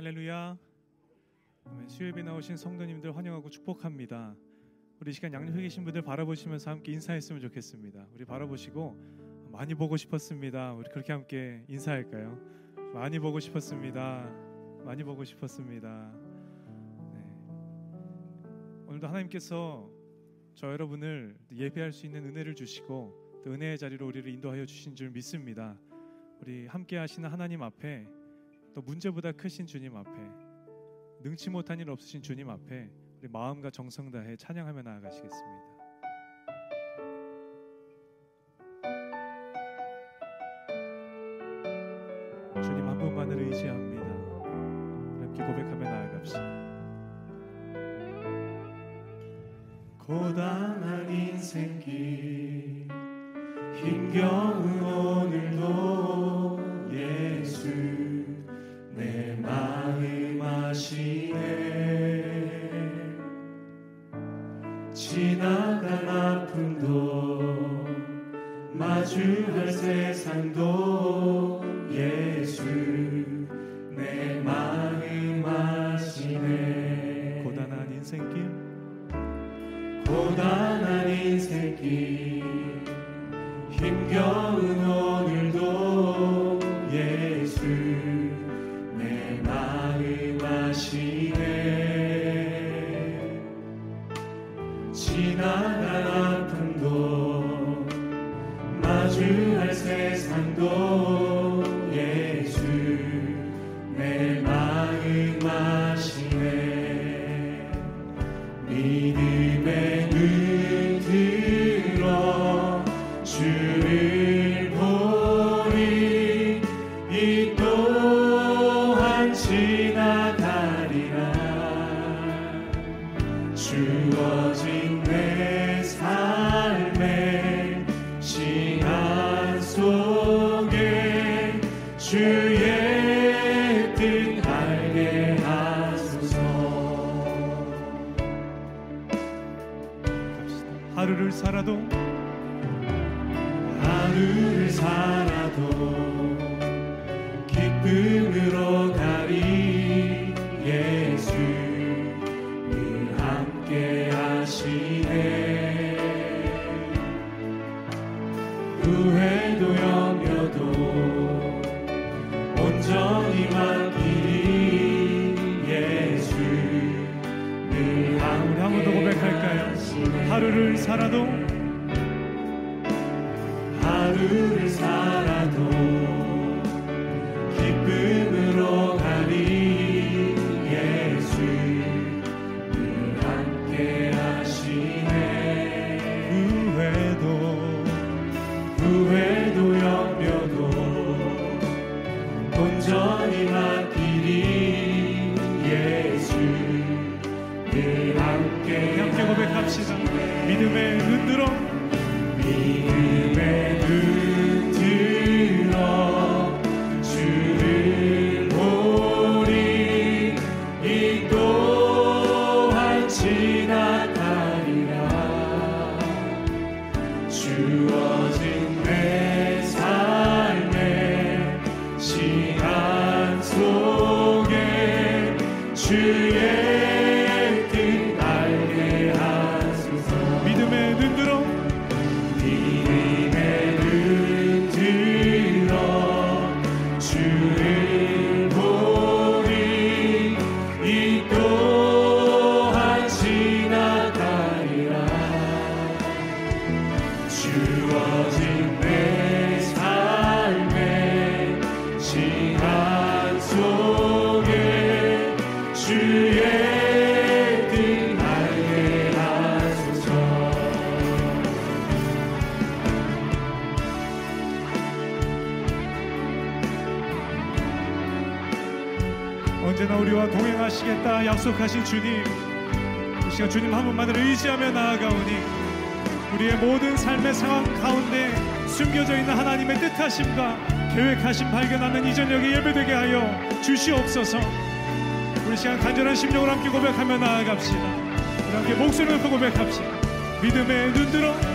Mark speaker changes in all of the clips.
Speaker 1: 할렐루야. 수요일에 나오신 성도님들 환영하고 축복합니다. 우리 이 시간 양옆에 계신 분들 바라보시면서 함께 인사했으면 좋겠습니다. 우리 바라보시고 많이 보고 싶었습니다. 우리 그렇게 함께 인사할까요? 많이 보고 싶었습니다. 많이 보고 싶었습니다. 네. 오늘도 하나님께서 저 여러분을 예배할 수 있는 은혜를 주시고 또 은혜의 자리로 우리를 인도하여 주신 줄 믿습니다. 우리 함께 하시는 하나님 앞에 또 문제보다 크신 주님 앞에 능치 못한 일 없으신 주님 앞에 우리 마음과 정성 다해 찬양하며 나아가시겠습니다. 주님 한 분만을 의지합니다. 함께 고백하며 나아갑시다. 고단한 인생길 힘겨운 오늘도 예수 내 마음 아시네. 지나간 아픔도 마주할 세상도 예수 내 마음 아시네. 고단한 인생길. 고단한 인생길. 힘겨 살아도 하루를 살아도 하시겠다. 약속하신 주님. 이 시간 주님 한 분만을 의지하며 나아가오니 우리의 모든 삶의 상황 가운데 숨겨져 있는 하나님의 뜻하심과 계획하심 발견하는 이 저녁에 예배되게 하여 주시옵소서. 우리 시간 간절한 심령을 함께 고백하며 나아갑시다. 우리 함께 목소리를 고백합시다. 믿음의 눈 들어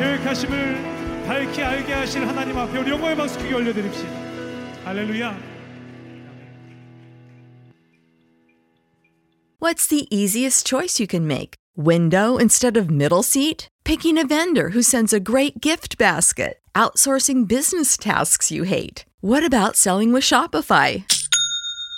Speaker 1: 계획하심을 밝히 알게 하실 하나님 앞에 우리 영광의 박수 크게 올려드립시다 할렐루야
Speaker 2: What's the easiest choice you can make? Window instead of middle seat? Picking a vendor who sends a great gift basket? Outsourcing business tasks you hate? What about selling with Shopify?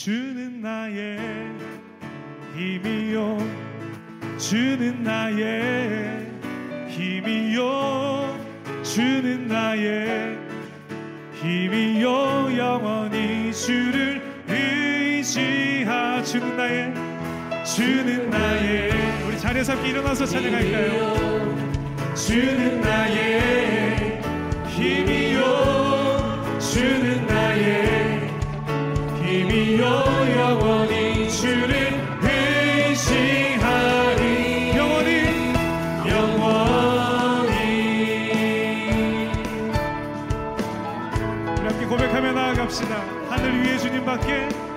Speaker 3: 주는 나의 힘이요. 주는 나의 힘이요. 주는 나의 힘이요. 영원히 주를 의지하 주는 나의 주는 나의 우리 자리에서 함께 일어나서 찬양할까요? 주는 나의 힘이요. 주는 나의 고백하며 나아갑시다. 하늘 위에 주님밖에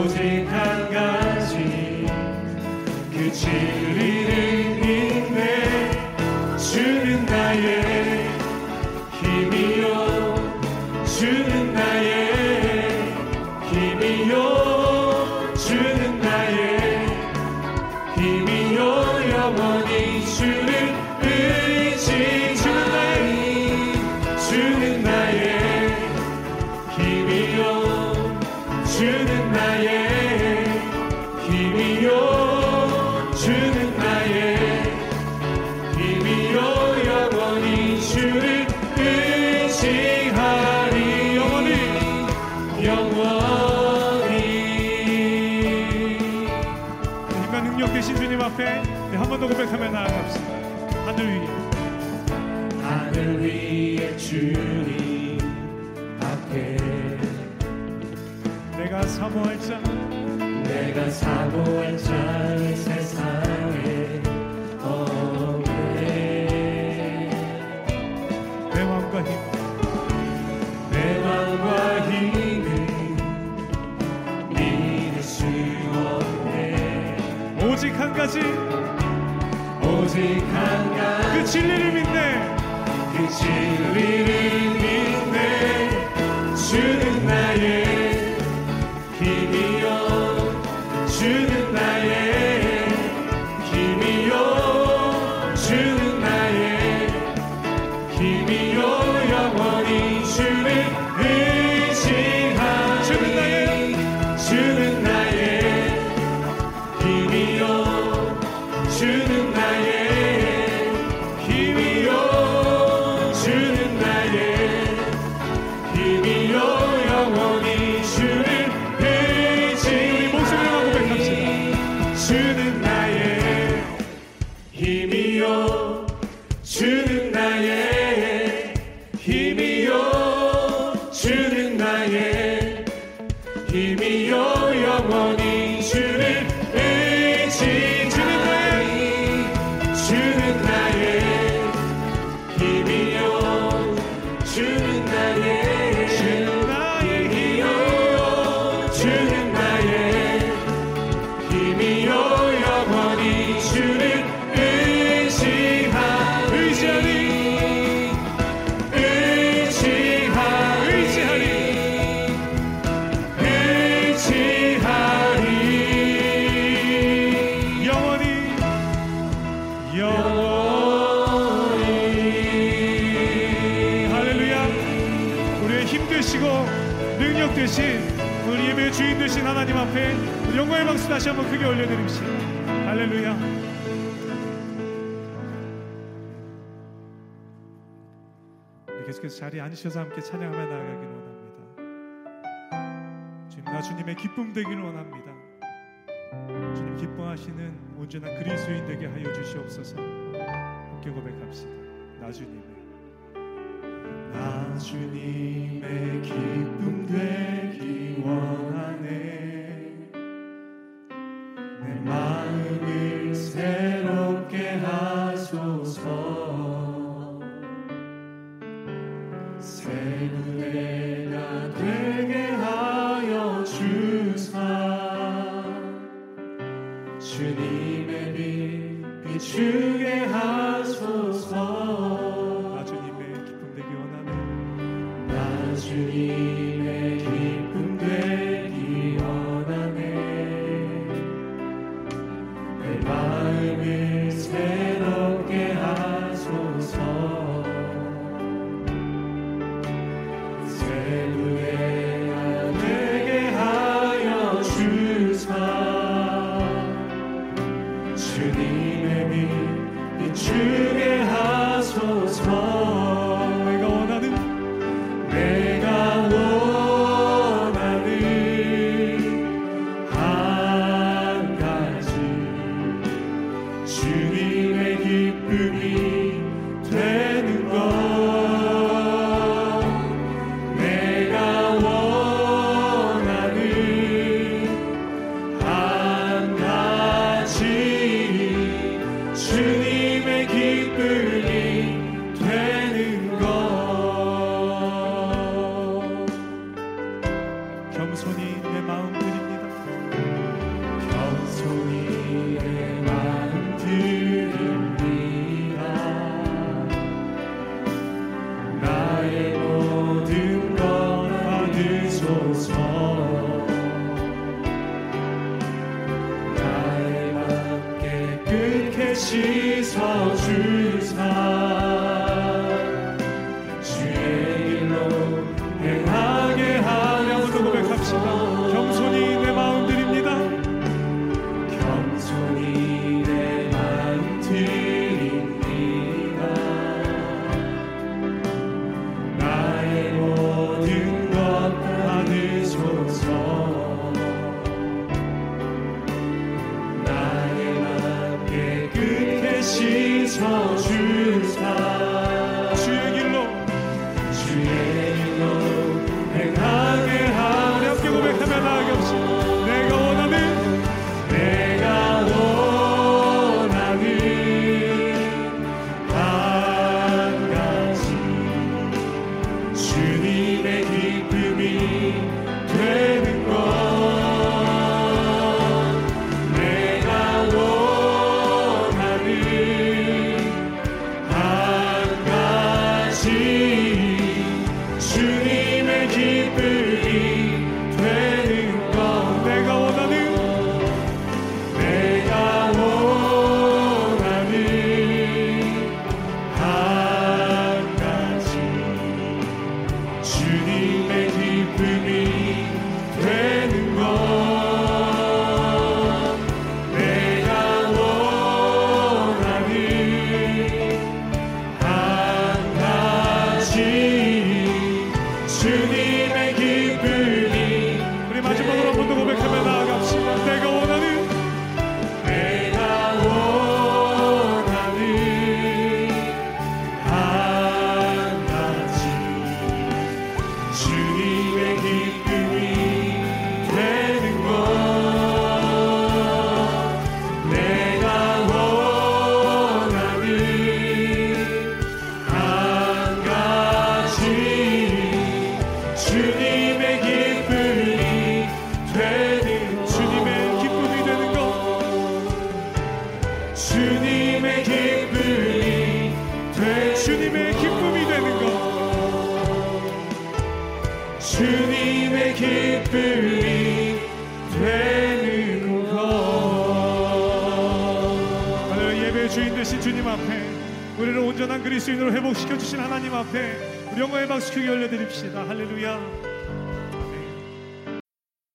Speaker 3: 오직 한 가지
Speaker 1: 그 진리를 믿네 주는 나의
Speaker 3: 한번더 고백하며 나아갑시다. 하늘 위에.
Speaker 1: 하늘 위에 주님 앞에.
Speaker 3: 내가 사모할 자
Speaker 1: 내가 사모할 자이 세상에 없네
Speaker 3: 내 마음과 힘.
Speaker 1: 내 맘과 힘을 믿을 수 없네.
Speaker 3: 오직 한 가지
Speaker 1: 오직 한 가지.
Speaker 3: 그 진리를 믿네.
Speaker 1: 그 진리를 믿네. 주는
Speaker 3: 영광의 박수 다시 한번 크게 올려드립시다. 할렐루야. 계속해서 자리에 앉으셔서 함께 찬양하며 나아가길 원합니다. 주님 나 주님의 기쁨 되기를 원합니다. 주님 기뻐하시는 온전한 그리스도인 되게 하여 주시옵소서. 함께 고백합시다. 나 주님의
Speaker 1: 나 주님의 기쁨 되기 내 하소서.
Speaker 3: 나 주님의 기쁨 되게 원하네.
Speaker 1: 나 주님. 씻어주사. told 주님의 기쁨이 되는 것.
Speaker 3: 하늘 예배 주인 되신 주님 앞에 우리를 온전한 그리스인으로 회복시켜 주신 하나님 앞에 우리 영광의 박수 크게 올려드립시다. 할렐루야.